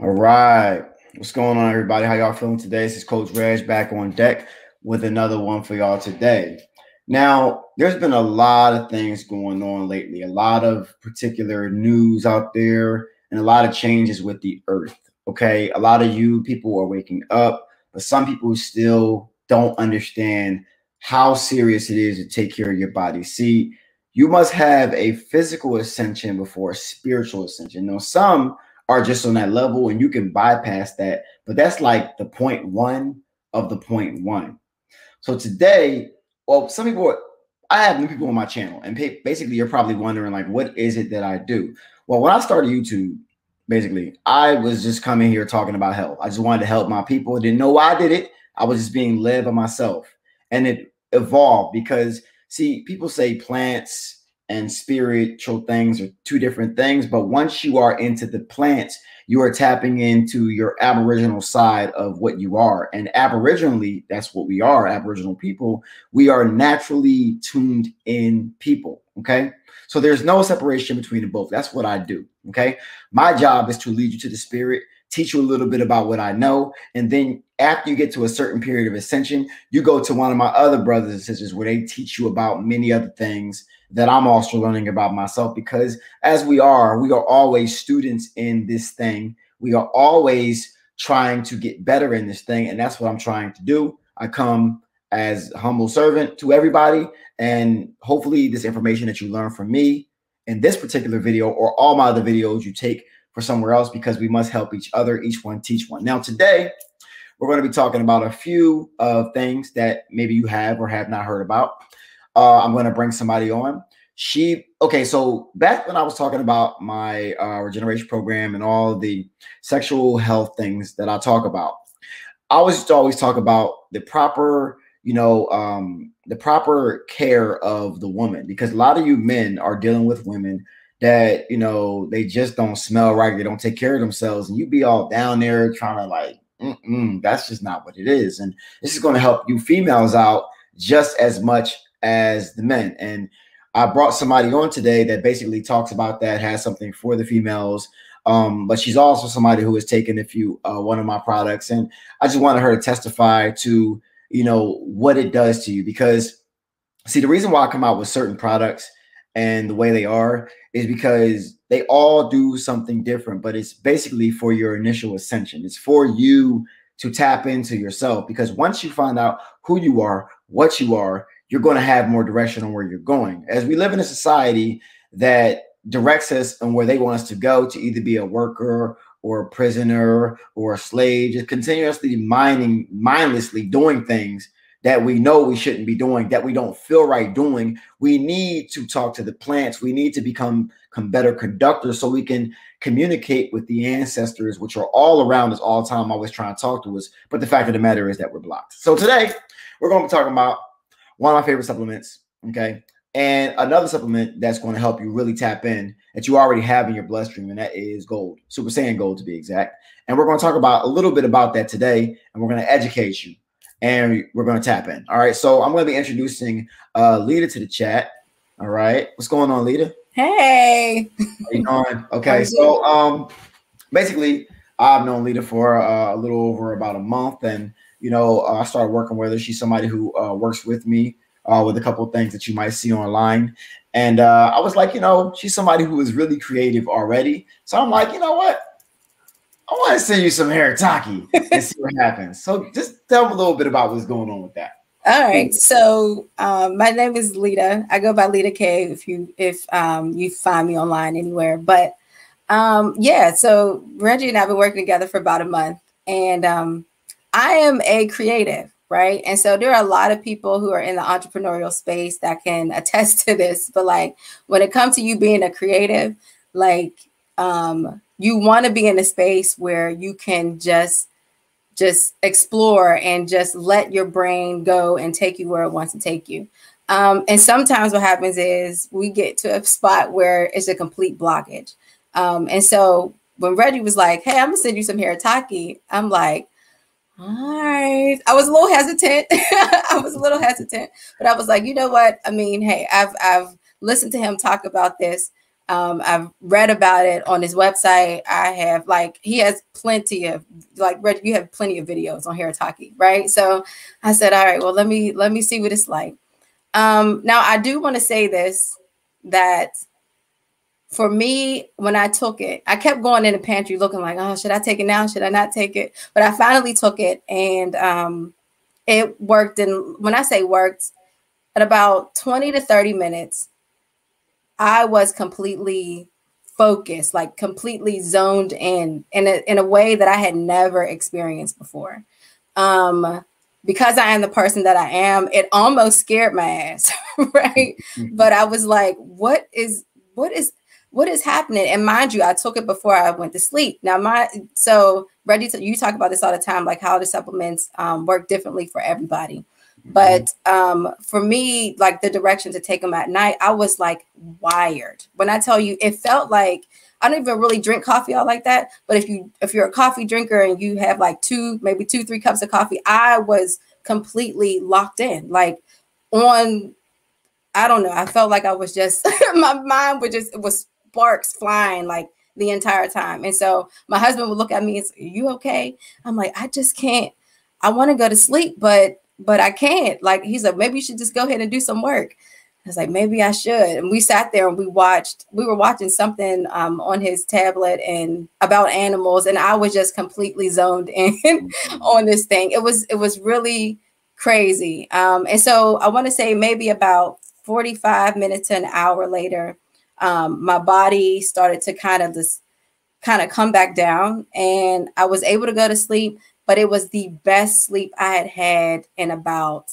All right. What's going on, everybody? How y'all feeling today? This is Coach Reg back on deck with another one for y'all today. Now, there's been a lot of things going on lately, a lot of particular news out there, and a lot of changes with the earth. Okay. A lot of you people are waking up, but some people still don't understand how serious it is to take care of your body. See, you must have a physical ascension before a spiritual ascension. Now, some are just on that level and you can bypass that. But that's like the point one of the point one. So today, well, some people, I have new people on my channel, and basically, you're probably wondering, like, what is it that I do? Well, when I started YouTube, basically, I was just coming here talking about health. I just wanted to help my people. Didn't know why I did it. I was just being led by myself. And it evolved because, see, people say plants and spiritual things are two different things. But once you are into the plants, you are tapping into your aboriginal side of what you are. And aboriginally, that's what we are, aboriginal people. We are naturally tuned in people. Okay. So there's no separation between the both. That's what I do. Okay. My job is to lead you to the spirit, teach you a little bit about what I know. And then after you get to a certain period of ascension, you go to one of my other brothers and sisters where they teach you about many other things that I'm also learning about myself because as we are, we are always students in this thing. We are always trying to get better in this thing. And that's what I'm trying to do. I come as humble servant to everybody. And hopefully this information that you learn from me in this particular video or all my other videos you take for somewhere else because we must help each other, each one teach one. Now today, we're going to be talking about a few of things that maybe you have or have not heard about. Uh, I'm going to bring somebody on. She okay. So back when I was talking about my uh, regeneration program and all the sexual health things that I talk about, I just always talk about the proper, you know, um, the proper care of the woman because a lot of you men are dealing with women that you know they just don't smell right, they don't take care of themselves, and you be all down there trying to like, that's just not what it is, and this is going to help you females out just as much as the men. And I brought somebody on today that basically talks about that, has something for the females. Um, but she's also somebody who has taken a few uh, one of my products, and I just wanted her to testify to you know what it does to you because see the reason why I come out with certain products and the way they are is because they all do something different, but it's basically for your initial ascension. It's for you to tap into yourself because once you find out who you are, what you are, you're going to have more direction on where you're going. As we live in a society that directs us on where they want us to go to either be a worker or a prisoner or a slave, just continuously mining, mindlessly doing things that we know we shouldn't be doing, that we don't feel right doing. We need to talk to the plants. We need to become, become better conductors so we can communicate with the ancestors, which are all around us all the time, always trying to talk to us. But the fact of the matter is that we're blocked. So today we're going to be talking about one of my favorite supplements. Okay. And another supplement that's going to help you really tap in that you already have in your bloodstream, and that is gold, Super Saiyan gold to be exact. And we're going to talk about a little bit about that today, and we're going to educate you and we're going to tap in. All right. So I'm going to be introducing uh Leda to the chat. All right. What's going on, Leda? Hey. How you doing? Okay. So um basically I've known Leda for uh, a little over about a month and you know, uh, I started working with her. She's somebody who uh, works with me uh, with a couple of things that you might see online. And uh, I was like, you know, she's somebody who is really creative already. So I'm like, you know what? I want to send you some haritaki and see what happens. So just tell me a little bit about what's going on with that. All right. So um, my name is Leda. I go by Leda K. If you if um, you find me online anywhere, but um, yeah. So Reggie and I've been working together for about a month, and um, I am a creative, right? And so there are a lot of people who are in the entrepreneurial space that can attest to this. But like when it comes to you being a creative, like um, you want to be in a space where you can just just explore and just let your brain go and take you where it wants to take you. Um, and sometimes what happens is we get to a spot where it's a complete blockage. Um, and so when Reggie was like, "Hey, I'm gonna send you some haritaki," I'm like, all right. I was a little hesitant. I was a little hesitant, but I was like, you know what? I mean, hey, I've I've listened to him talk about this Um, I've read about it on his website. I have like he has plenty of like read you have plenty of videos on Haritaki, right? So I said, all right, well let me let me see what it's like. Um, now I do want to say this that for me, when I took it, I kept going in the pantry looking like, oh, should I take it now? Should I not take it? But I finally took it and um, it worked. And when I say worked, at about 20 to 30 minutes, I was completely focused, like completely zoned in in a, in a way that I had never experienced before. Um, because I am the person that I am, it almost scared my ass, right? Mm-hmm. But I was like, what is what is what is happening? And mind you, I took it before I went to sleep. Now, my so Reggie, you talk about this all the time, like how the supplements um, work differently for everybody. But um, for me, like the direction to take them at night, I was like wired. When I tell you, it felt like I don't even really drink coffee all like that. But if you if you're a coffee drinker and you have like two, maybe two, three cups of coffee, I was completely locked in, like on. I don't know. I felt like I was just my mind was just it was sparks flying like the entire time. And so my husband would look at me and say, Are you okay? I'm like, I just can't. I want to go to sleep, but but I can't. Like he's like, maybe you should just go ahead and do some work. I was like, maybe I should. And we sat there and we watched, we were watching something um, on his tablet and about animals. And I was just completely zoned in mm-hmm. on this thing. It was, it was really crazy. Um, and so I want to say maybe about 45 minutes to an hour later, um, my body started to kind of just kind of come back down and I was able to go to sleep but it was the best sleep I had had in about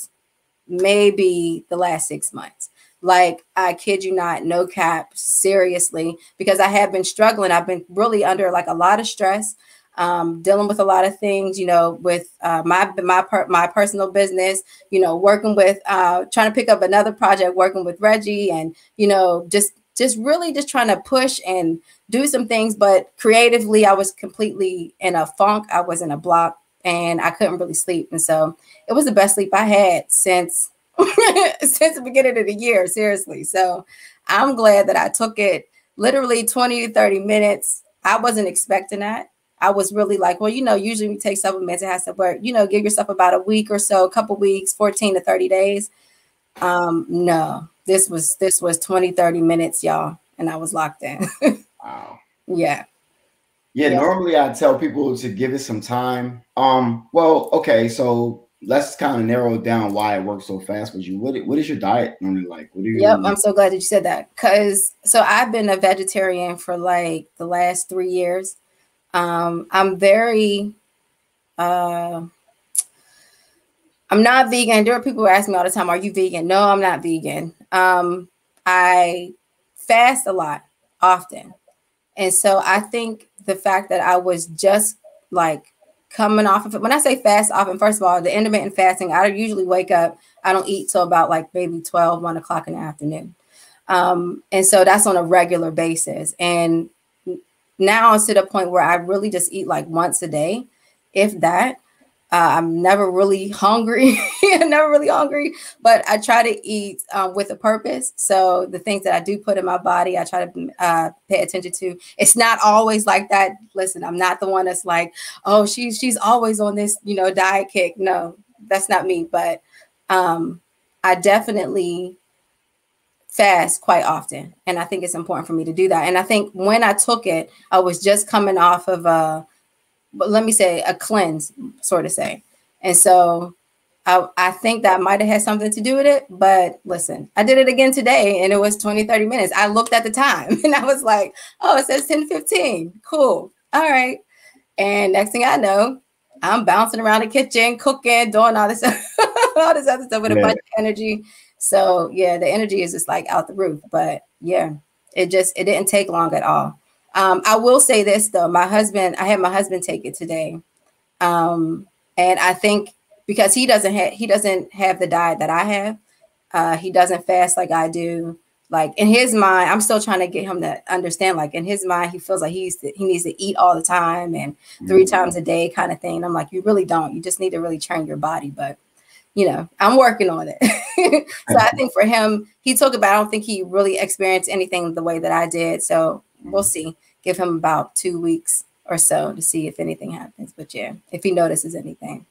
maybe the last six months. Like, I kid you not, no cap, seriously, because I have been struggling. I've been really under like a lot of stress, um, dealing with a lot of things, you know, with uh, my my part, my personal business, you know, working with, uh, trying to pick up another project, working with Reggie, and you know, just just really just trying to push and do some things. But creatively, I was completely in a funk. I was in a block and I couldn't really sleep. And so it was the best sleep I had since since the beginning of the year, seriously. So I'm glad that I took it literally 20 to 30 minutes. I wasn't expecting that. I was really like, well, you know, usually we take supplements, it has to work, you know, give yourself about a week or so, a couple weeks, 14 to 30 days. Um, no, this was this was 20, 30 minutes, y'all, and I was locked in. wow. Yeah. Yeah, yeah, normally I tell people to give it some time. Um, well, okay, so let's kind of narrow down why it works so fast with you. What what is your diet normally like? What do you Yep, I'm so glad that you said that. Cause so I've been a vegetarian for like the last three years. Um, I'm very uh I'm not vegan. There are people who ask me all the time, Are you vegan? No, I'm not vegan. Um, I fast a lot often. And so I think the fact that I was just like coming off of it. When I say fast often, first of all, the intermittent fasting, I usually wake up, I don't eat till about like maybe 12, 1 o'clock in the afternoon. Um, and so that's on a regular basis. And now I'm to the point where I really just eat like once a day, if that. Uh, I'm never really hungry. Never really hungry, but I try to eat um, with a purpose. So the things that I do put in my body, I try to uh, pay attention to. It's not always like that. Listen, I'm not the one that's like, oh, she's she's always on this, you know, diet kick. No, that's not me. But um, I definitely fast quite often, and I think it's important for me to do that. And I think when I took it, I was just coming off of a but let me say a cleanse, sort of say. And so I, I think that might have had something to do with it. But listen, I did it again today and it was 20, 30 minutes. I looked at the time and I was like, oh, it says 10 15. Cool. All right. And next thing I know, I'm bouncing around the kitchen, cooking, doing all this, all this other stuff with yeah. a bunch of energy. So yeah, the energy is just like out the roof. But yeah, it just it didn't take long at all. Um, I will say this though, my husband, I had my husband take it today. Um, and I think because he doesn't have he doesn't have the diet that I have, uh, he doesn't fast like I do. Like in his mind, I'm still trying to get him to understand. Like in his mind, he feels like he's he needs to eat all the time and 3 mm-hmm. times a day, kind of thing. I'm like, you really don't. You just need to really train your body. But you know, I'm working on it. so I think for him, he took about, I don't think he really experienced anything the way that I did. So we'll see. Give him about two weeks or so to see if anything happens. But yeah, if he notices anything.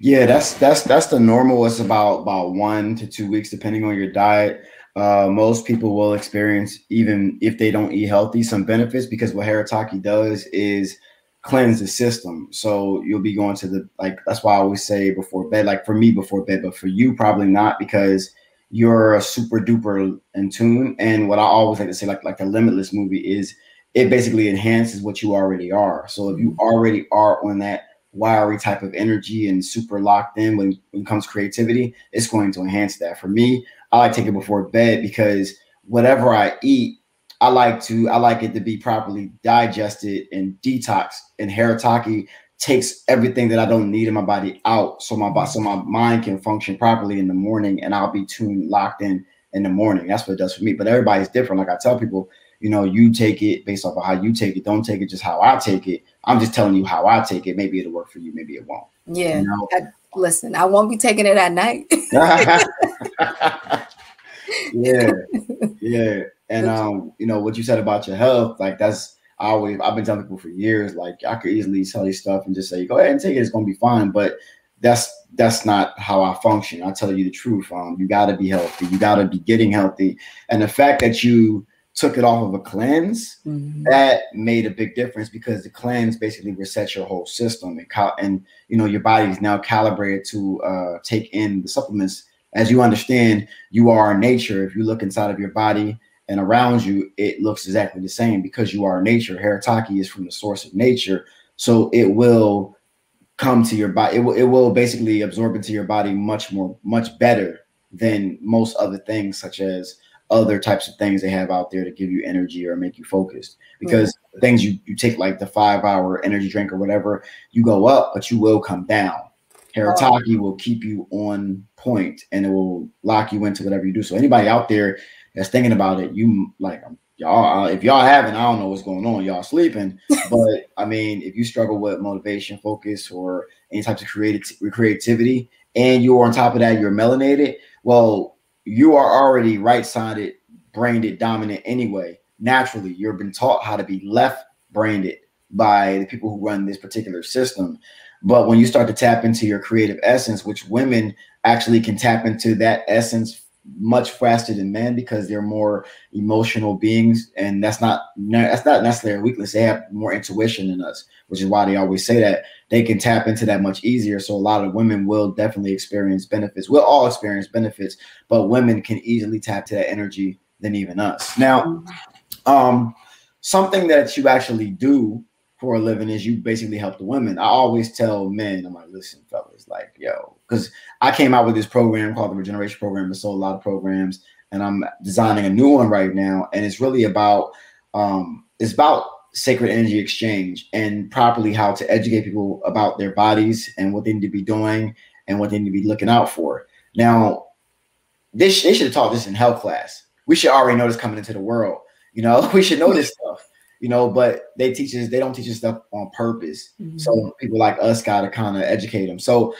Yeah, that's that's that's the normal. It's about about one to two weeks, depending on your diet. Uh, most people will experience, even if they don't eat healthy, some benefits because what Haritaki does is cleanse the system. So you'll be going to the like that's why I always say before bed, like for me before bed, but for you probably not because you're a super duper in tune. And what I always like to say, like like the Limitless movie, is it basically enhances what you already are. So if you mm-hmm. already are on that wiry type of energy and super locked in when, when it comes to creativity, it's going to enhance that. For me, I like take it before bed because whatever I eat, I like to I like it to be properly digested and detox. And Haritaki takes everything that I don't need in my body out, so my so my mind can function properly in the morning, and I'll be tuned locked in in the morning. That's what it does for me. But everybody's different. Like I tell people, you know, you take it based off of how you take it. Don't take it just how I take it. I'm just telling you how I take it. Maybe it'll work for you. Maybe it won't. Yeah. You know? I, listen, I won't be taking it at night. yeah, yeah. And um, you know what you said about your health, like that's I always I've been telling people for years, like I could easily tell you stuff and just say, go ahead and take it, it's gonna be fine. But that's that's not how I function. I tell you the truth. Um, you gotta be healthy, you gotta be getting healthy. And the fact that you took it off of a cleanse, mm-hmm. that made a big difference because the cleanse basically resets your whole system and cal- and you know your body is now calibrated to uh, take in the supplements. As you understand, you are nature. If you look inside of your body, and around you, it looks exactly the same because you are nature. Haritaki is from the source of nature. So it will come to your body. It will, it will basically absorb into your body much more, much better than most other things, such as other types of things they have out there to give you energy or make you focused. Because mm-hmm. things you, you take like the five hour energy drink or whatever, you go up, but you will come down. Haritaki oh. will keep you on point and it will lock you into whatever you do. So anybody out there that's thinking about it, you like um, y'all. If y'all haven't, I don't know what's going on. Y'all sleeping, but I mean, if you struggle with motivation, focus, or any types of creative creativity, and you are on top of that, you're melanated. Well, you are already right-sided, brained, dominant anyway. Naturally, you've been taught how to be left-brained by the people who run this particular system. But when you start to tap into your creative essence, which women actually can tap into that essence much faster than men because they're more emotional beings, and that's not that's not necessarily a weakness. They have more intuition than us, which is why they always say that they can tap into that much easier. So a lot of women will definitely experience benefits. We'll all experience benefits, but women can easily tap to that energy than even us. Now, um, something that you actually do for a living is you basically help the women. I always tell men, I'm like, listen, fellas, like, yo, because I came out with this program called the Regeneration Program. I sold a lot of programs, and I'm designing a new one right now. And it's really about um, it's about sacred energy exchange and properly how to educate people about their bodies and what they need to be doing and what they need to be looking out for. Now, this they should have taught this in health class. We should already know this coming into the world. You know, we should know this stuff you know, but they teach us, they don't teach us stuff on purpose. Mm-hmm. So people like us got to kind of educate them. So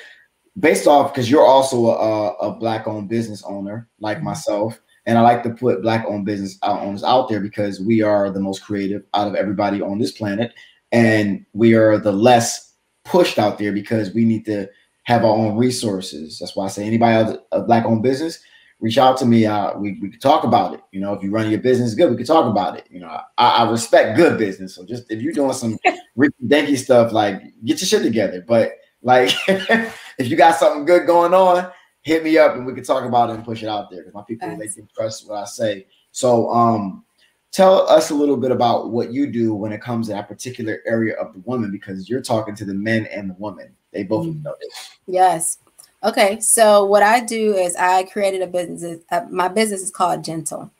based off, because you're also a, a black owned business owner like mm-hmm. myself, and I like to put black owned business owners out there because we are the most creative out of everybody on this planet. And we are the less pushed out there because we need to have our own resources. That's why I say anybody else a black owned business, reach out to me. Uh, we, we could talk about it. You know, if you run your business good, we could talk about it. You know, I, I respect good business. So just if you're doing some denky stuff, like get your shit together. But like if you got something good going on, hit me up and we can talk about it and push it out there because my people they can trust what I say. So um tell us a little bit about what you do when it comes to that particular area of the woman because you're talking to the men and the women. They both mm-hmm. know this. Yes. Okay, so what I do is I created a business. Uh, my business is called Gentle,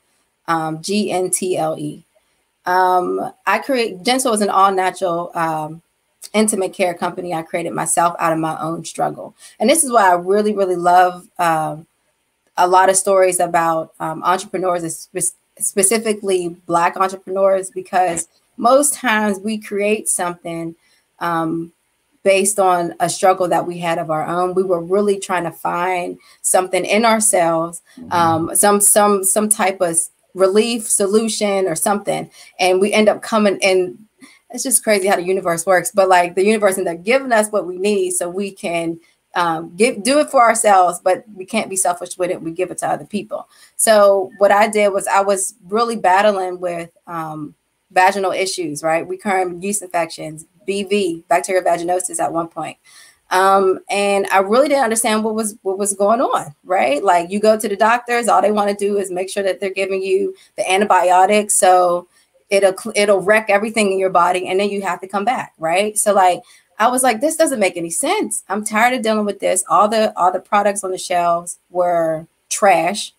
um, G N T L E. Um, I create Gentle is an all natural um, intimate care company I created myself out of my own struggle, and this is why I really really love um, a lot of stories about um, entrepreneurs, specifically Black entrepreneurs, because most times we create something um, based on a struggle that we had of our own. We were really trying to find something in ourselves, mm-hmm. um, some some some type of relief solution or something, and we end up coming and it's just crazy how the universe works. But like the universe ended up giving us what we need so we can um, give do it for ourselves, but we can't be selfish with it. We give it to other people. So what I did was I was really battling with um, vaginal issues, right? Recurrent yeast infections, BV, bacterial vaginosis at one point. Um, and I really didn't understand what was what was going on, right? Like you go to the doctors, all they want to do is make sure that they're giving you the antibiotics. So it'll it'll wreck everything in your body and then you have to come back, right? So like I was like, this doesn't make any sense. I'm tired of dealing with this. All the all the products on the shelves were trash.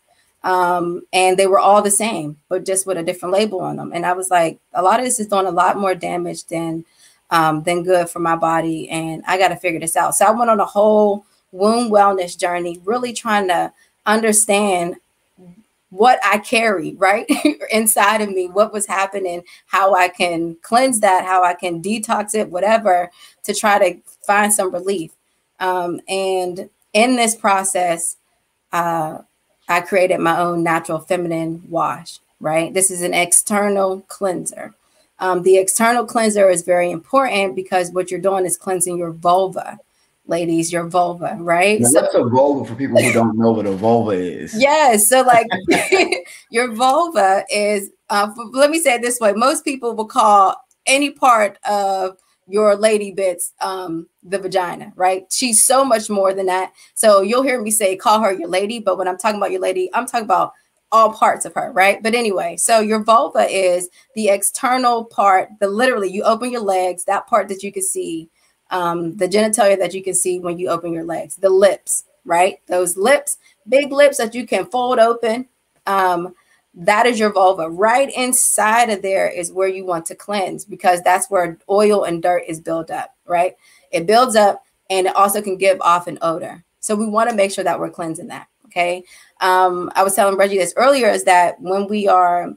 Um, and they were all the same, but just with a different label on them. And I was like, a lot of this is doing a lot more damage than um, than good for my body. And I got to figure this out. So I went on a whole womb wellness journey, really trying to understand what I carried right inside of me, what was happening, how I can cleanse that, how I can detox it, whatever, to try to find some relief. Um, and in this process, uh, I created my own natural feminine wash, right? This is an external cleanser. Um, the external cleanser is very important because what you're doing is cleansing your vulva ladies, your vulva, right? Now, so, what's a vulva for people who don't know what a vulva is? Yes. So, like, your vulva is, uh, for, let me say it this way most people will call any part of your lady bits um the vagina right she's so much more than that so you'll hear me say call her your lady but when i'm talking about your lady i'm talking about all parts of her right but anyway so your vulva is the external part the literally you open your legs that part that you can see um, the genitalia that you can see when you open your legs, the lips, right? Those lips, big lips that you can fold open. Um, that is your vulva. Right inside of there is where you want to cleanse because that's where oil and dirt is built up, right? It builds up and it also can give off an odor. So we want to make sure that we're cleansing that. Okay. Um, I was telling Reggie this earlier is that when we are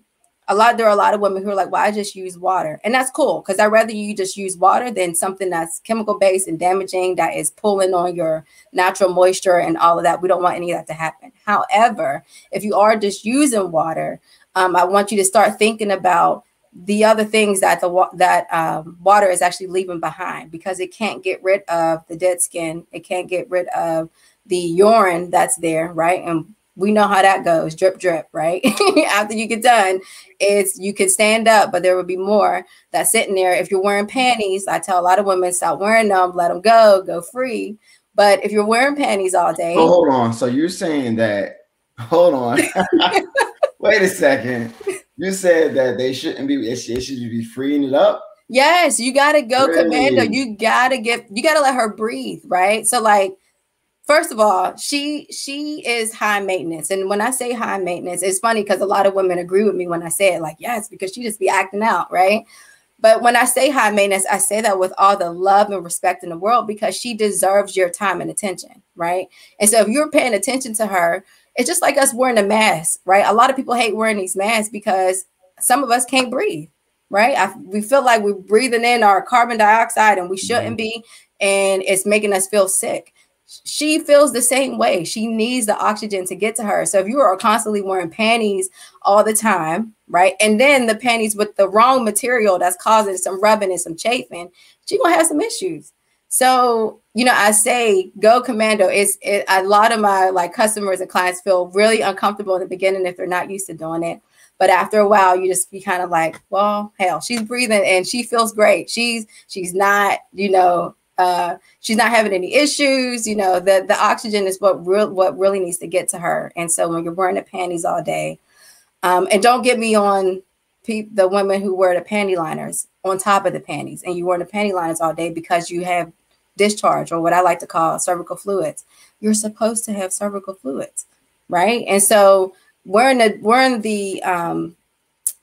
a lot there are a lot of women who are like, well, I just use water. And that's cool because I'd rather you just use water than something that's chemical based and damaging that is pulling on your natural moisture and all of that. We don't want any of that to happen. However, if you are just using water, um, I want you to start thinking about the other things that the that um, water is actually leaving behind because it can't get rid of the dead skin. It can't get rid of the urine that's there, right? And we know how that goes drip drip right? After you get done it's you can stand up but there will be more that's sitting there. If you're wearing panties i tell a lot of women stop wearing them let them go go free. But if you're wearing panties all day oh, hold on so you're saying that hold on. Wait a second. You said that they shouldn't be it should, be freeing it up? Yes you gotta go really? commando you gotta get you gotta let her breathe right? So like first of all, she she is high maintenance. And when I say high maintenance, it's funny because a lot of women agree with me when I say it, like, yes, because she just be acting out, right? But when I say high maintenance, I say that with all the love and respect in the world because she deserves your time and attention, right? And so if you're paying attention to her, it's just like us wearing a mask, right? A lot of people hate wearing these masks because some of us can't breathe, right? I, we feel like we're breathing in our carbon dioxide and we shouldn't mm-hmm. be, and it's making us feel sick she feels the same way. She needs the oxygen to get to her. So if you are constantly wearing panties all the time, right? And then the panties with the wrong material that's causing some rubbing and some chafing, she gonna have some issues. So, you know, I say go commando. It's it, a lot of my like customers and clients feel really uncomfortable in the beginning if they're not used to doing it. But after a while, you just be kind of like, well, hell, she's breathing and she feels great. She's she's not, you know, uh, she's not having any issues. You know, the the oxygen is what real what really needs to get to her. And so when you're wearing the panties all day, um, and don't get me on pe- the women who wear the panty liners on top of the panties, and you wear the panty liners all day because you have discharge or what I like to call cervical fluids. You're supposed to have cervical fluids, right? And so wearing the wearing the um,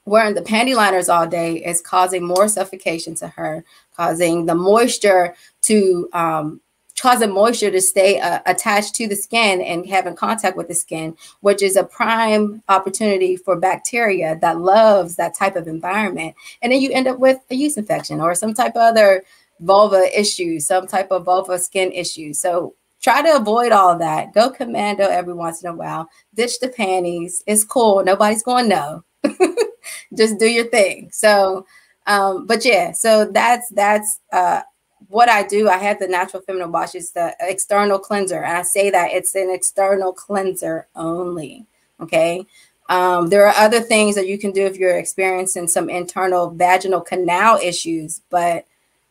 wearing the panty liners all day is causing more suffocation to her, causing the moisture to um, the moisture to stay uh, attached to the skin and having contact with the skin, which is a prime opportunity for bacteria that loves that type of environment. And then you end up with a yeast infection or some type of other vulva issues, some type of vulva skin issues. So try to avoid all that. Go commando every once in a while. Ditch the panties. It's cool. Nobody's going to know. Just do your thing. So, um, but yeah, so that's that's uh, what I do. I have the natural feminine wash. It's the external cleanser, and I say that it's an external cleanser only. Okay. Um, there are other things that you can do if you're experiencing some internal vaginal canal issues, but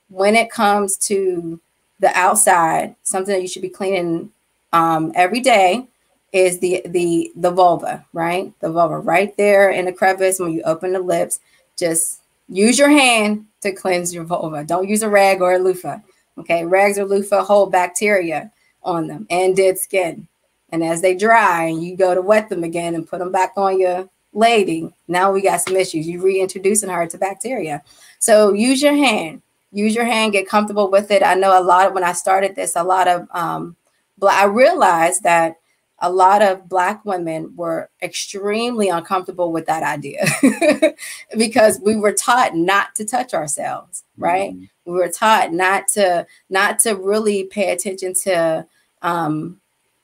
when it comes to the outside, something that you should be cleaning um, every day is the the the vulva, right? The vulva right there in the crevice when you open the lips. Just use your hand to cleanse your vulva. Don't use a rag or a loofah. Okay, rags or loofah hold bacteria on them and dead skin. And as they dry, and you go to wet them again and put them back on your lady, now we got some issues. You reintroducing her to bacteria. So use your hand. Use your hand. Get comfortable with it. I know a lot of when I started this, a lot of um, I realized that a lot of black women were extremely uncomfortable with that idea because we were taught not to touch ourselves right? Mm-hmm. we were taught not to not to really pay attention to um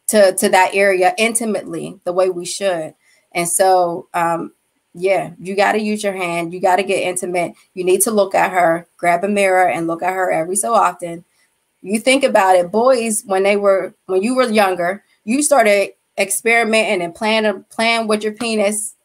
to to that area intimately the way we should. And so um yeah you got to use your hand. You got to get intimate. You need to look at her grab a mirror and look at her every so often. You think about it boys when they were when you were younger you started experimenting and playing playing with your penis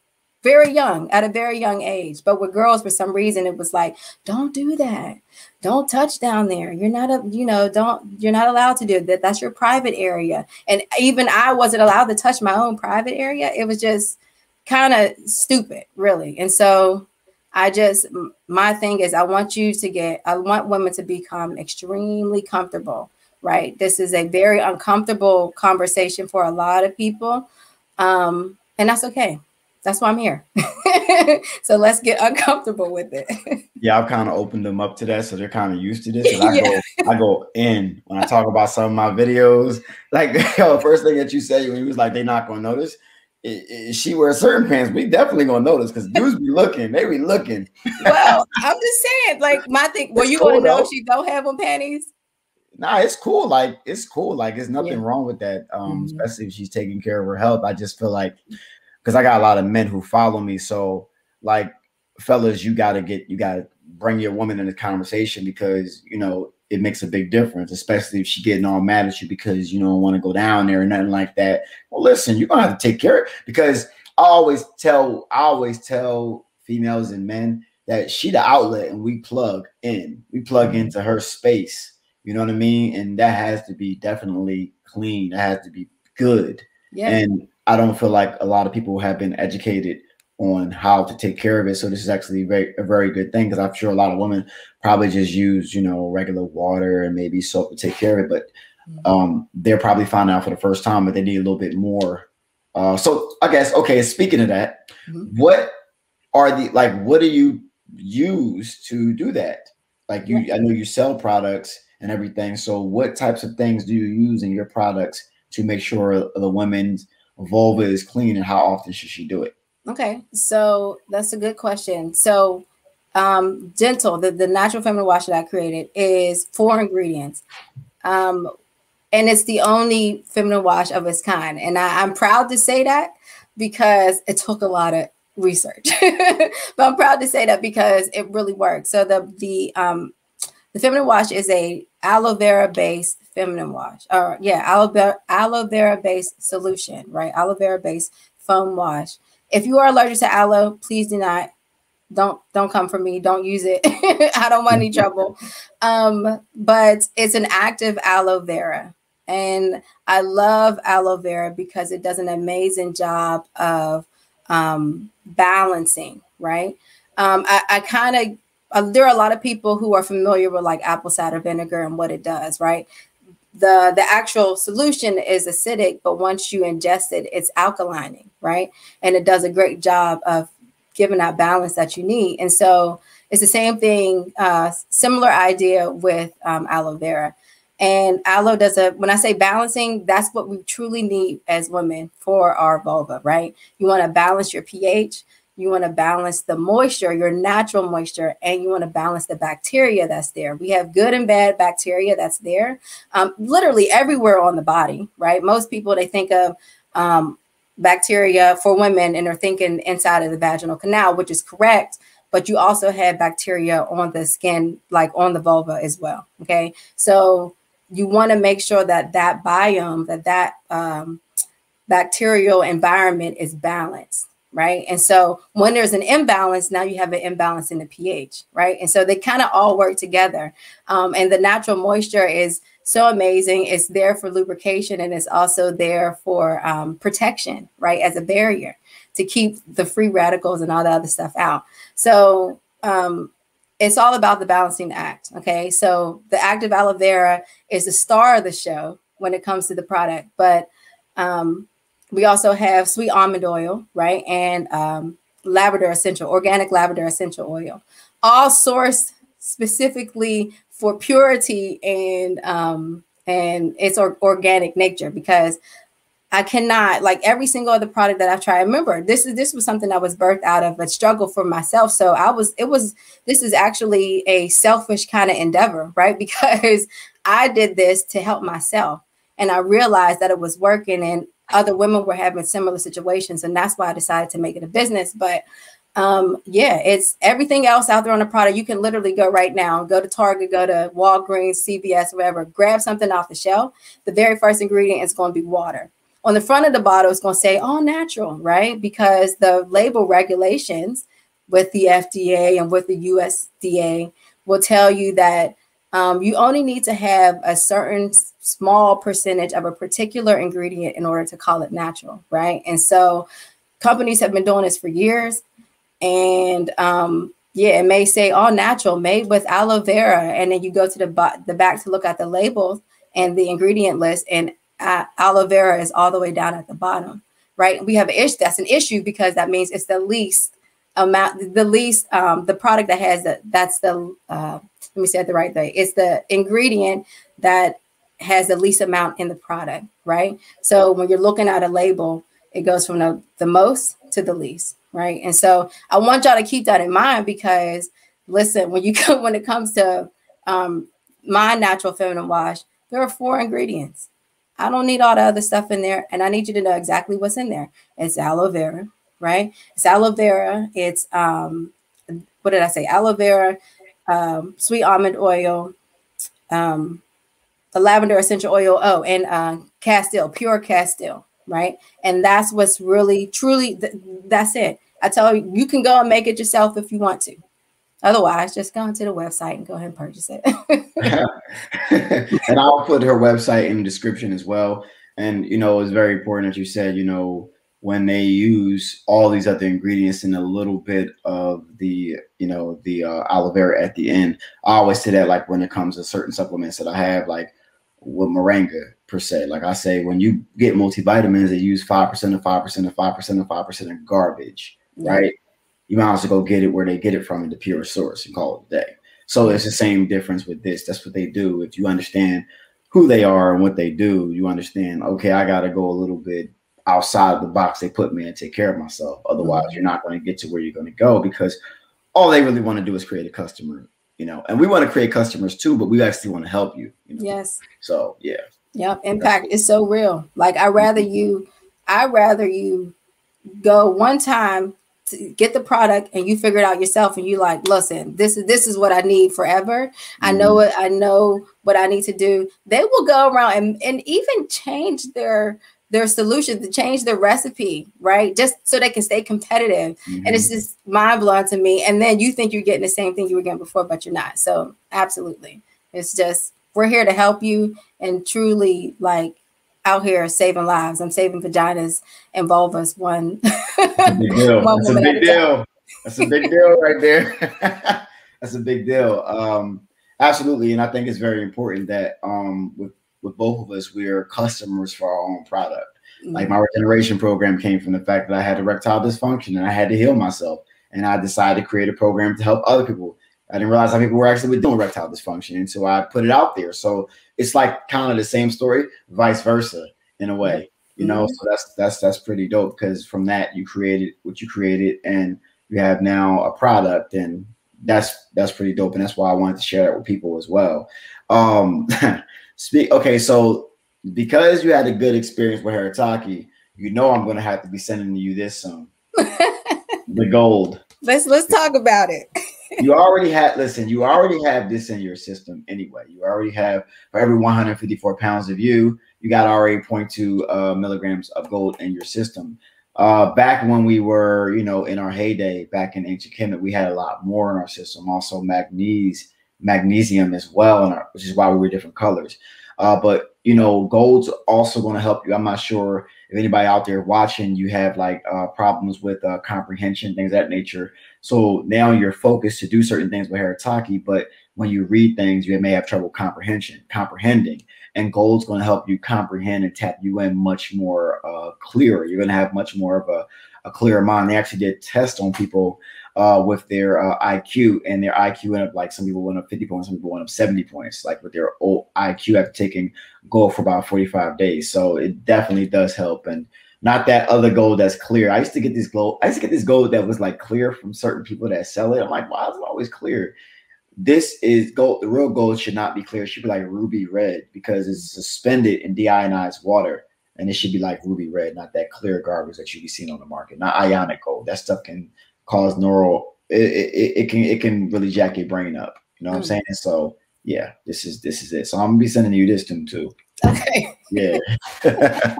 very young at a very young age. But with girls for some reason it was like don't do that. Don't touch down there. You're not a you know don't you're not allowed to do that. That's your private area. And even i wasn't allowed to touch my own private area. It was just kind of stupid really. And so i just my thing is i want you to get i want women to become extremely comfortable right? This is a very uncomfortable conversation for a lot of people. Um, and that's okay. That's why I'm here. so let's get uncomfortable with it. yeah, I've kind of opened them up to that, so they're kind of used to this. I yeah. go, I go in when I talk about some of my videos. Like, yo, the first thing that you say when you was like, they're not gonna notice. If she wears certain pants, we definitely gonna notice because dudes be looking, they be looking. well, I'm just saying, like my thing. Well, you want to know if she don't have on panties? Nah, it's cool. Like it's cool. Like there's nothing yeah. wrong with that. Um, mm-hmm. especially if she's taking care of her health. I just feel like because I got a lot of men who follow me. So like fellas, you gotta get you gotta bring your woman in the conversation because you know it makes a big difference, especially if she getting all mad at you because you don't want to go down there or nothing like that. Well, listen, you're gonna have to take care of because I always tell I always tell females and men that she the outlet and we plug in. We plug mm-hmm. into her space you know what I mean? And that has to be definitely clean. That has to be good. Yeah. And I don't feel like a lot of people have been educated on how to take care of it. So this is actually very a very good thing because I'm sure a lot of women probably just use, you know, regular water and maybe soap to take care of it. But mm-hmm. um, they're probably finding out for the first time that they need a little bit more. Uh, so I guess okay. Speaking of that, mm-hmm. what are the like? What do you use to do that? Like you, I know you sell products and everything. So, what types of things do you use in your products to make sure the woman's vulva is clean, and how often should she do it? Okay, so that's a good question. So, um, Gentle, the, the natural feminine wash that I created, is four ingredients. Um, and it's the only feminine wash of its kind. And I, I'm proud to say that because it took a lot of research. but I'm proud to say that because it really works. So the the um the feminine wash is a aloe vera based feminine wash, or yeah, aloe vera, aloe vera based solution, right? Aloe vera based foam wash. If you are allergic to aloe, please do not don't don't come for me. Don't use it. I don't want any trouble. Um but it's an active aloe vera. And i love aloe vera because it does an amazing job of um balancing right? Um i, I kind of uh, there are a lot of people who are familiar with like apple cider vinegar and what it does, right? The the actual solution is acidic, but once you ingest it, it's alkalining, right? And it does a great job of giving that balance that you need. And so it's the same thing, uh, similar idea with um, aloe vera. And aloe does a, when I say balancing, that's what we truly need as women for our vulva, right? You want to balance your pH, you want to balance the moisture, your natural moisture, and you want to balance the bacteria that's there. We have good and bad bacteria that's there, um, literally everywhere on the body, right? Most people they think of um, bacteria for women and they're thinking inside of the vaginal canal, which is correct. But you also have bacteria on the skin, like on the vulva as well. Okay, so you want to make sure that that biome, that that um, bacterial environment is balanced right? And so when there's an imbalance, now you have an imbalance in the pH, right? And so they kind of all work together. Um, and the natural moisture is so amazing. It's there for lubrication and it's also there for um, protection, right? As a barrier to keep the free radicals and all the other stuff out. So um, it's all about the balancing act. Okay. So the active aloe vera is the star of the show when it comes to the product, but um, we also have sweet almond oil, right? And um, lavender essential, organic lavender essential oil, all sourced specifically for purity and um, and its or- organic nature because I cannot like every single other product that I've tried. Remember, this is this was something that was birthed out of a struggle for myself. So I was it was this is actually a selfish kind of endeavor, right? Because I did this to help myself and I realized that it was working and other women were having similar situations and that's why i decided to make it a business. But um yeah it's everything else out there on the product. You can literally go right now go to target go to walgreens cvs whatever grab something off the shelf. The very first ingredient is going to be water. On the front of the bottle it's going to say all natural right? Because the label regulations with the fda and with the usda will tell you that um, you only need to have a certain small percentage of a particular ingredient in order to call it natural, right? And so companies have been doing this for years. And um, yeah, it may say all natural, made with aloe vera. And then you go to the, the back to look at the labels and the ingredient list, and uh, aloe vera is all the way down at the bottom, right? We have an issue. That's an issue because that means it's the least amount, the least, um, the product that has that. That's the, uh, let me say it the right way. It's the ingredient that has the least amount in the product, right? So when you're looking at a label, it goes from the, the most to the least, right? And so I want y'all to keep that in mind because listen, when you come when it comes to um, my natural feminine wash, there are four ingredients. I don't need all the other stuff in there, and I need you to know exactly what's in there. It's aloe vera, right? It's aloe vera. It's um, what did I say? Aloe vera, um, sweet almond oil, um, the lavender essential oil. Oh, and uh, Castile, pure Castile, right? And that's what's really, truly, th- that's it. I tell you, you can go and make it yourself if you want to. Otherwise, just go into the website and go ahead and purchase it. and I'll put her website in the description as well. And you know, it's very important that you said, you know, when they use all these other ingredients and a little bit of the you know the uh, aloe vera at the end i always say that like when it comes to certain supplements that i have like with moringa per se like i say when you get multivitamins they use 5% of 5% of 5% of 5% of garbage yeah. right you might as well go get it where they get it from in the pure source and call it a day so it's the same difference with this that's what they do if you understand who they are and what they do you understand okay i got to go a little bit outside of the box they put me and take care of myself. Otherwise, mm-hmm. you're not going to get to where you're going to go because all they really want to do is create a customer, you know. And we want to create customers too, but we actually want to help you. you know? Yes. So yeah. Yep. Impact is so real. Like I rather you, I rather you go one time to get the product and you figure it out yourself and you like listen this is this is what i need forever mm-hmm. i know mm-hmm. what i know what i need to do they will go around and, and even change their their solution to change their recipe, right? Just so they can stay competitive. Mm-hmm. And it's just mind blowing to me. And then you think you're getting the same thing you were getting before, but you're not. So absolutely. It's just we're here to help you and truly like out here saving lives. I'm saving vaginas and vulvas one. That's a big deal. That's a big deal. That's a big deal right there. That's a big deal. Um, absolutely. And I think it's very important that um, with with both of us, we're customers for our own product. Mm-hmm. Like my regeneration program came from the fact that I had erectile dysfunction and I had to heal myself. And I decided to create a program to help other people. I didn't realize how people were actually doing erectile dysfunction. And so I put it out there. So it's like kind of the same story, vice versa, in a way. You know, mm-hmm. so that's that's that's pretty dope because from that you created what you created and you have now a product, and that's that's pretty dope, and that's why I wanted to share that with people as well. Um, speak. Okay, so because you had a good experience with Haritaki, you know I'm going to have to be sending you this soon. the gold. Let's let's talk about it. you already had listen, you already have this in your system anyway. You already have for every 154 pounds of you, you got already 0.2 uh, milligrams of gold in your system. Uh, back when we were, you know, in our heyday, back in ancient Kemet, we had a lot more in our system. Also, magnesium, magnesium as well, our, which is why we were different colors. Uh, but you know, gold's also going to help you. I'm not sure if anybody out there watching, you have like uh, problems with uh, comprehension, things that nature. So now you're focused to do certain things with Haritaki, but when you read things, you may have trouble comprehension, comprehending. And gold's going to help you comprehend and tap you in much more uh, clearer. You're going to have much more of a, a clearer mind. They actually did tests on people uh, with their uh, IQ, and their IQ went up like some people went up 50 points, some people went up 70 points, like with their old IQ after taking gold for about 45 days. So it definitely does help. And not that other gold that's clear. I used to get this gold, I used to get this gold that was like clear from certain people that sell it. I'm like, why is it always clear? This is gold, the real gold should not be clear. It should be like ruby red because it's suspended in deionized water. And it should be like ruby red, not that clear garbage that you be seeing on the market, not ionic gold. That stuff can cause neural it, it, it, can it can really jack your brain up. You know what mm. I'm saying? So yeah, this is this is it. So I'm gonna be sending you this too. Okay. Yeah.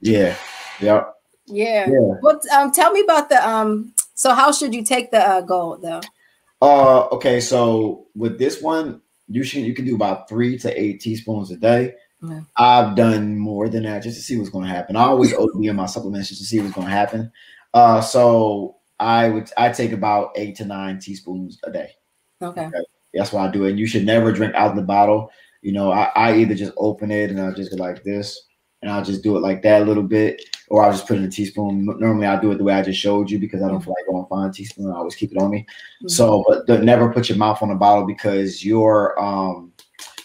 yeah. Yep. Yeah. yeah. Well, um, tell me about the um. So how should you take the uh, gold though? Uh, okay. So with this one, you should you can do about three to eight teaspoons a day. Yeah. I've done more than that just to see what's going to happen. I always OD in my supplements just to see what's going to happen. Uh, so I would I take about eight to nine teaspoons a day. Okay. okay. That's why I do it. And you should never drink out of the bottle. You know, I, I either just open it and I'll just go like this, and I'll just do it like that a little bit, or I'll just put in a teaspoon. Normally, I do it the way I just showed you because I don't feel like going find a teaspoon. I always keep it on me. Mm-hmm. So, but never put your mouth on the bottle because your um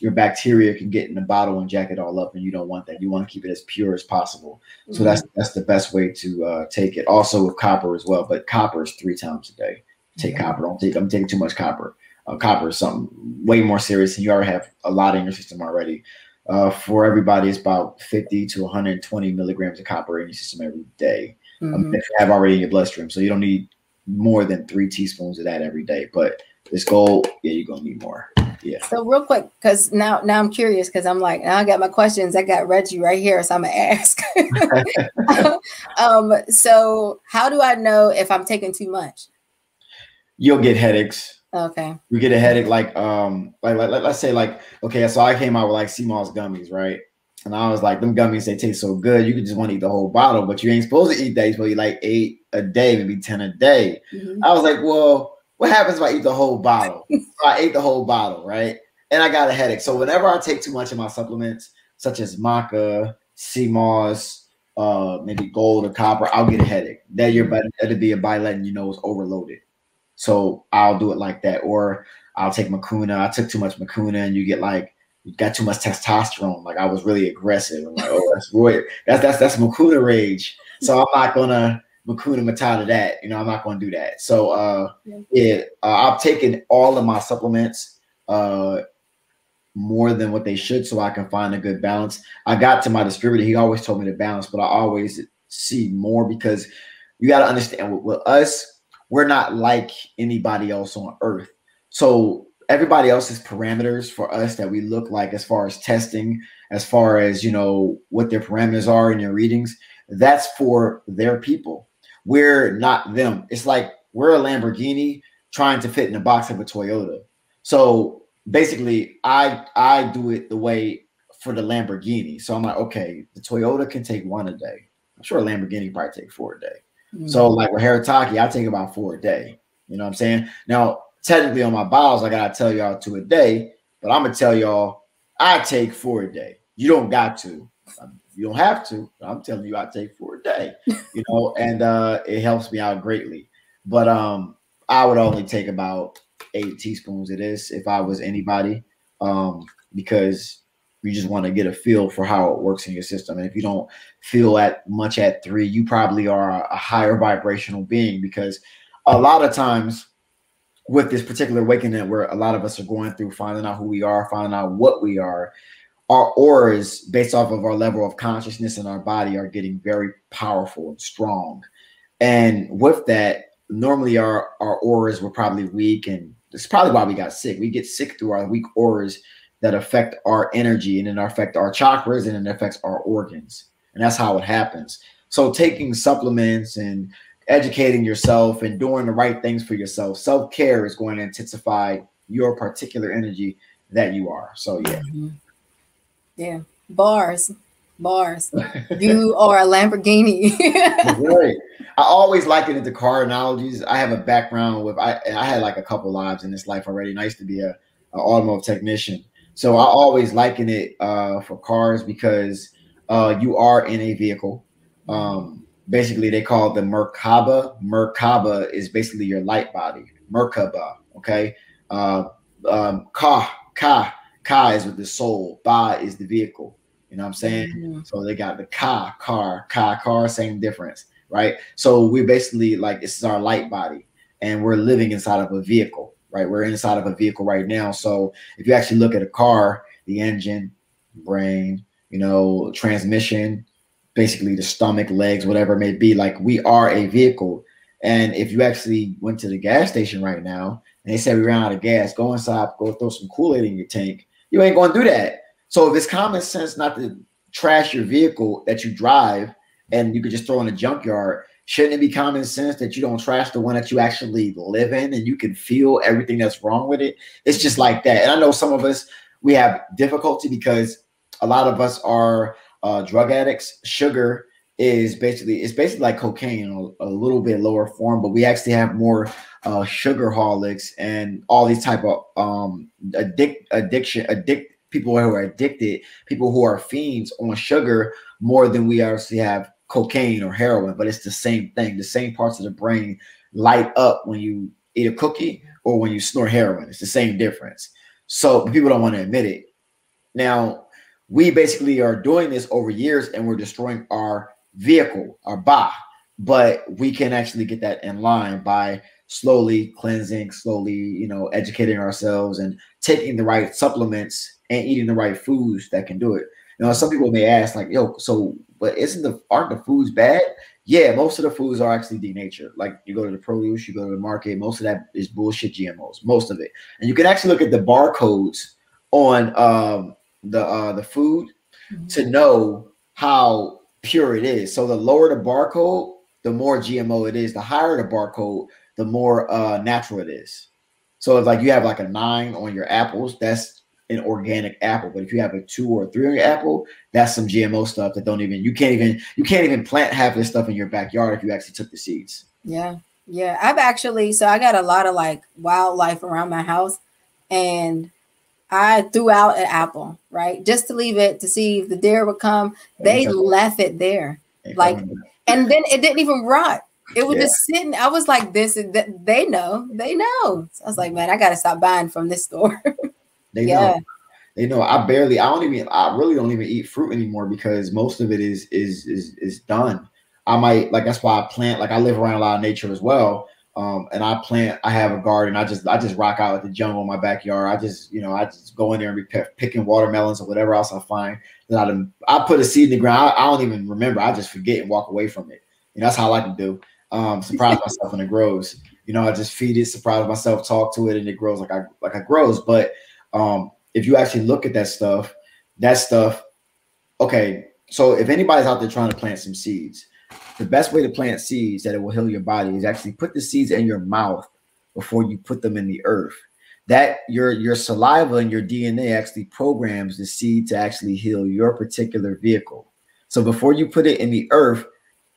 your bacteria can get in the bottle and jack it all up, and you don't want that. You want to keep it as pure as possible. So mm-hmm. that's that's the best way to uh, take it. Also with copper as well, but copper is three times a day. Take mm-hmm. copper. Don't take. I'm taking too much copper. Uh, copper is something way more serious, and you already have a lot in your system already. Uh, for everybody, it's about 50 to 120 milligrams of copper in your system every day. Um, mm-hmm. Um, if you have already in your bloodstream, so you don't need more than three teaspoons of that every day. But this gold, yeah, you're gonna need more. Yeah. So real quick, because now now I'm curious because I'm like now I got my questions. I got Reggie right here, so I'm gonna ask. um, so how do I know if I'm taking too much? You'll get headaches. Okay. You get a headache like um like, like let's say like okay, so I came out with like moss gummies, right? And I was like, them gummies they taste so good, you could just want to eat the whole bottle, but you ain't supposed to eat that. You're supposed to eat like eight a day, maybe ten a day. Mm-hmm. I was like, well what happens if I eat the whole bottle? I ate the whole bottle, right? And I got a headache. So whenever I take too much of my supplements, such as maca, sea moss, uh, maybe gold or copper, I'll get a headache. That you're better to be a by letting you know it's overloaded. So I'll do it like that. Or I'll take Mucuna. I took too much Mucuna, and you get like you got too much testosterone. Like I was really aggressive. I'm like, oh, that's Roy. That's that's that's Mucuna rage. So I'm not gonna Mucuna Matata that. You know, I'm not going to do that. So uh, yeah, yeah uh, I've taken all of my supplements uh, more than what they should, so I can find a good balance. I got to my distributor; he always told me to balance, but I always see more because you got to understand with, with us, we're not like anybody else on Earth. So everybody else's parameters for us that we look like as far as testing, as far as you know what their parameters are in your readings, that's for their people. We're not them. It's like we're a Lamborghini trying to fit in the box of a Toyota. So basically, I I do it the way for the Lamborghini. So I'm like, okay, the Toyota can take one a day. I'm sure a Lamborghini probably take four a day. Mm-hmm. So like with Haritaki, I take about four a day. You know what I'm saying? Now, technically on my bottles, I gotta tell y'all two a day, but I'm gonna tell y'all I take four a day. You don't got to. You don't have to. I'm telling you, I take four a day. You know, and uh, it helps me out greatly. But um, I would only take about eight teaspoons of this if I was anybody, um, because you just want to get a feel for how it works in your system. And if you don't feel at much at three, you probably are a higher vibrational being because a lot of times with this particular awakening where a lot of us are going through finding out who we are, finding out what we are, our auras based off of our level of consciousness in our body are getting very powerful and strong. And with that, normally our, our auras were probably weak and it's probably why we got sick. We get sick through our weak auras that affect our energy and then affect our chakras and it affects our organs. And that's how it happens. So taking supplements and educating yourself and doing the right things for yourself. Self care is going to intensify your particular energy that you are. So, yeah. Mm-hmm. Yeah. Bars. Bars. you are a Lamborghini. right. I always liken it to car analogies. I have a background with I I had like a couple lives in this life already. Nice to be a, a automotive technician. So I always liken it uh, for cars because uh, you are in a vehicle. Um, basically they call it the Merkaba. Merkaba is basically your light body. Merkaba, okay? Uh, um, ka, ka, ka is with the soul. Ba is the vehicle. You know what I'm saying? Mm-hmm. So they got the ka, car, ka, car, same difference, right? So we basically like this is our light body, and we're living inside of a vehicle, right? We're inside of a vehicle right now. So if you actually look at a car, the engine, brain, you know, transmission, basically the stomach, legs, whatever it may be. Like we are a vehicle. And if you actually went to the gas station right now and they said we ran out of gas, go inside, go throw some Kool-Aid in your tank, you ain't to do that. So if it's common sense not to trash your vehicle that you drive and you could just throw in a junkyard, shouldn't it be common sense that you don't trash the one that you actually live in and you can feel everything that's wrong with it? It's just like that. And I know some of us, we have difficulty because a lot of us are uh, drug addicts, sugar is basically it's basically like cocaine, a, a, little bit lower form, but we actually have more uh, sugar holics and all these type of um, addict addiction addict people who are addicted, people who are fiends on sugar more than we actually have cocaine or heroin. But it's the same thing. The same parts of the brain light up when you eat a cookie or when you snort heroin. It's the same difference. So people don't want to admit it. Now, we basically are doing this over years and we're destroying our vehicle, or ba. But we can actually get that in line by slowly cleansing, slowly, you know, educating ourselves and taking the right supplements and eating the right foods that can do it. You know, some people may ask, like, yo, so but isn't the aren't the foods bad? Yeah, most of the foods are actually denatured. Like you go to the produce, you go to the market, most of that is bullshit GMOs, most of it. And you can actually look at the barcodes on um the uh, the food mm-hmm. to know how pure it is. So the lower the barcode, the more GMO it is. The higher the barcode, the more uh, natural it is. So if like you have like a nine on your apples, that's an organic apple. But if you have a two or three on your apple, that's some GMO stuff that don't even you can't even you can't even plant half this stuff in your backyard if you actually took the seeds. Yeah. Yeah. I've actually so I got a lot of like wildlife around my house and I threw out an apple, right? Just to leave it to see if the deer would come. They left it there. Like, and then it didn't even rot. It was yeah. just sitting. I was like, this that they know, they know. So I was like, man, I gotta stop buying from this store. they yeah. know. They know. I barely, I don't even, I really don't even eat fruit anymore because most of it is is is is done. I might like that's why I plant, like I live around a lot of nature as well. Um, and I plant. I have a garden. I just I just rock out at the jungle in my backyard. I just you know I just go in there and be picking watermelons or whatever else I find. That I I put a seed in the ground. I, I, don't even remember. I just forget and walk away from it. And that's how I like to do. Um, surprise myself when it grows. You know, I just feed it, surprise myself, talk to it, and it grows like I like it grows. But um, if you actually look at that stuff, that stuff. Okay, so if anybody's out there trying to plant some seeds, the best way to plant seeds that it will heal your body is actually put the seeds in your mouth before you put them in the earth. That your your saliva and your DNA actually programs the seed to actually heal your particular vehicle. So before you put it in the earth,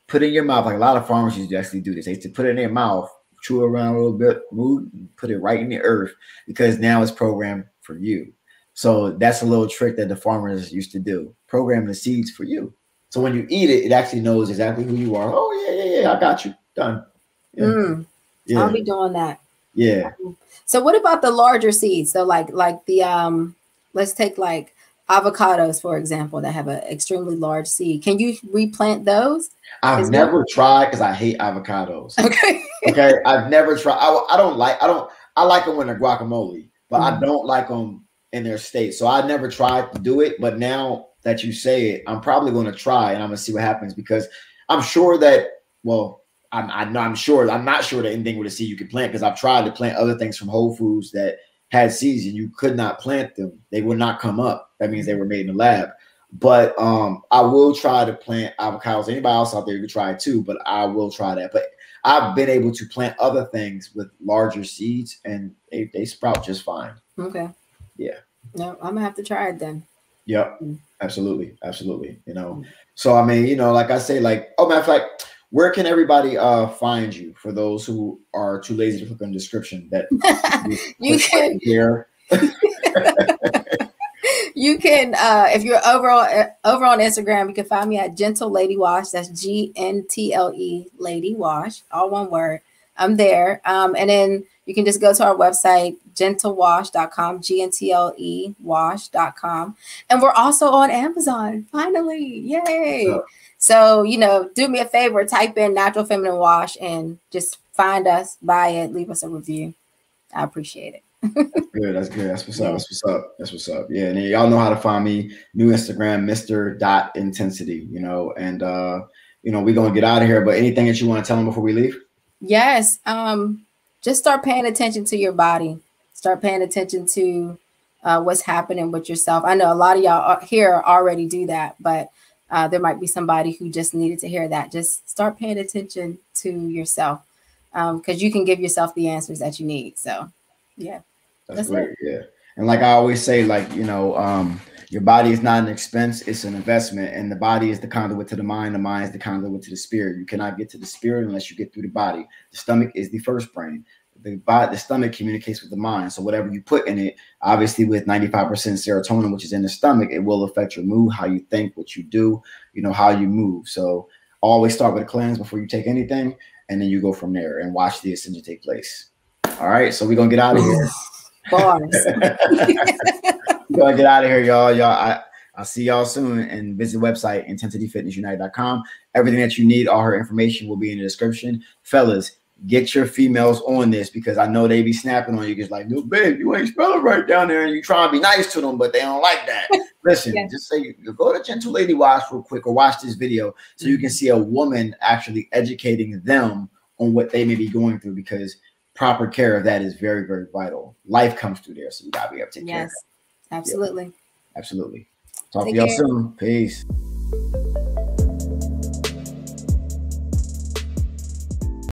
put it in your mouth. Like a lot of farmers used to actually do this. They to put it in their mouth, chew around a little bit, move, put it right in the earth because now it's programmed for you. So that's a little trick that the farmers used to do. Program the seeds for you. So when you eat it, it actually knows exactly who you are. Oh yeah, yeah, yeah. I got you. Done. Yeah. Mm, yeah. I'll be doing that. Yeah. So what about the larger seeds? So like like the um, let's take like avocados for example that have an extremely large seed. Can you replant those? I've Is never that- tried because I hate avocados. Okay. okay, I've never tried. I, I don't like. I don't. I like them when they're guacamole, but Mhm. I don't like them in their state. So I never tried to do it. But now that you say it, I'm probably going to try, and I'm going to see what happens because I'm sure that. Well, I'm. I'm, I'm sure. I'm not sure that anything with a seed you can plant because I've tried to plant other things from Whole Foods that had seeds and you could not plant them. They would not come up. That means they were made in the lab. But um, I will try to plant avocados. Anybody else out there, you can try it too. But I will try that. But I've been able to plant other things with larger seeds, and they, they sprout just fine. Okay. Yeah. No, I'm gonna have to try it then. Yep, Mm. absolutely, absolutely. You know, so I mean, you know, like I say, like oh, matter of fact, where can everybody uh find you for those who are too lazy to click on the description? That you can here. you can uh if you're over on uh, over on Instagram, you can find me at Gentle Lady Wash. That's G N T L E Lady Wash, all one word. I'm there. Um, and then you can just go to our website, gentlewash.com, G N T L E wash.com. And we're also on Amazon. Finally. Yay. Yeah. So, you know, do me a favor, type in natural feminine wash and just find us, buy it, leave us a review. I appreciate it. Good. That's good. That's what's up. That's what's up. That's what's up. Yeah. And y'all know how to find me. New Instagram, Mr. Dot Intensity, you know, and uh, you know, we're gonna get out of here. But anything that you want to tell them before we leave? Yes. Um, just start paying attention to your body. Start paying attention to uh, what's happening with yourself. I know a lot of y'all here already do that, but uh, there might be somebody who just needed to hear that. Just start paying attention to yourself because you can give yourself the answers that you need. So, yeah. That's, That's great. Yeah. And like I always say, like, you know, um, your body is not an expense, it's an investment. And the body is the conduit to the mind, the mind is the conduit to the spirit. You cannot get to the spirit unless you get through the body. The stomach is the first brain. The body, the stomach communicates with the mind. So whatever you put in it, obviously with 95% serotonin, which is in the stomach, it will affect your mood, how you think, what you do, you know, how you move. So always start with a cleanse before you take anything, and then you go from there and watch the ascension take place. All right, so we're gonna get out of here. Bars. Gonna get out of here, y'all. Y'all, I, I'll see y'all soon and visit the website intensityfitnessunited.com. Everything that you need, all her information will be in the description. Fellas, get your females on this because I know they be snapping on you because like, no, babe, you ain't spelling right down there, and you try to be nice to them, but they don't like that. Listen, Yeah. just say you go to Gentle Lady Wash real quick or watch this video so you can mm-hmm. see a woman actually educating them on what they may be going through because proper care of that is very, very vital. Life comes through there, so you gotta be able to take care. yes, absolutely. Absolutely. Talk Take to y'all soon. Peace.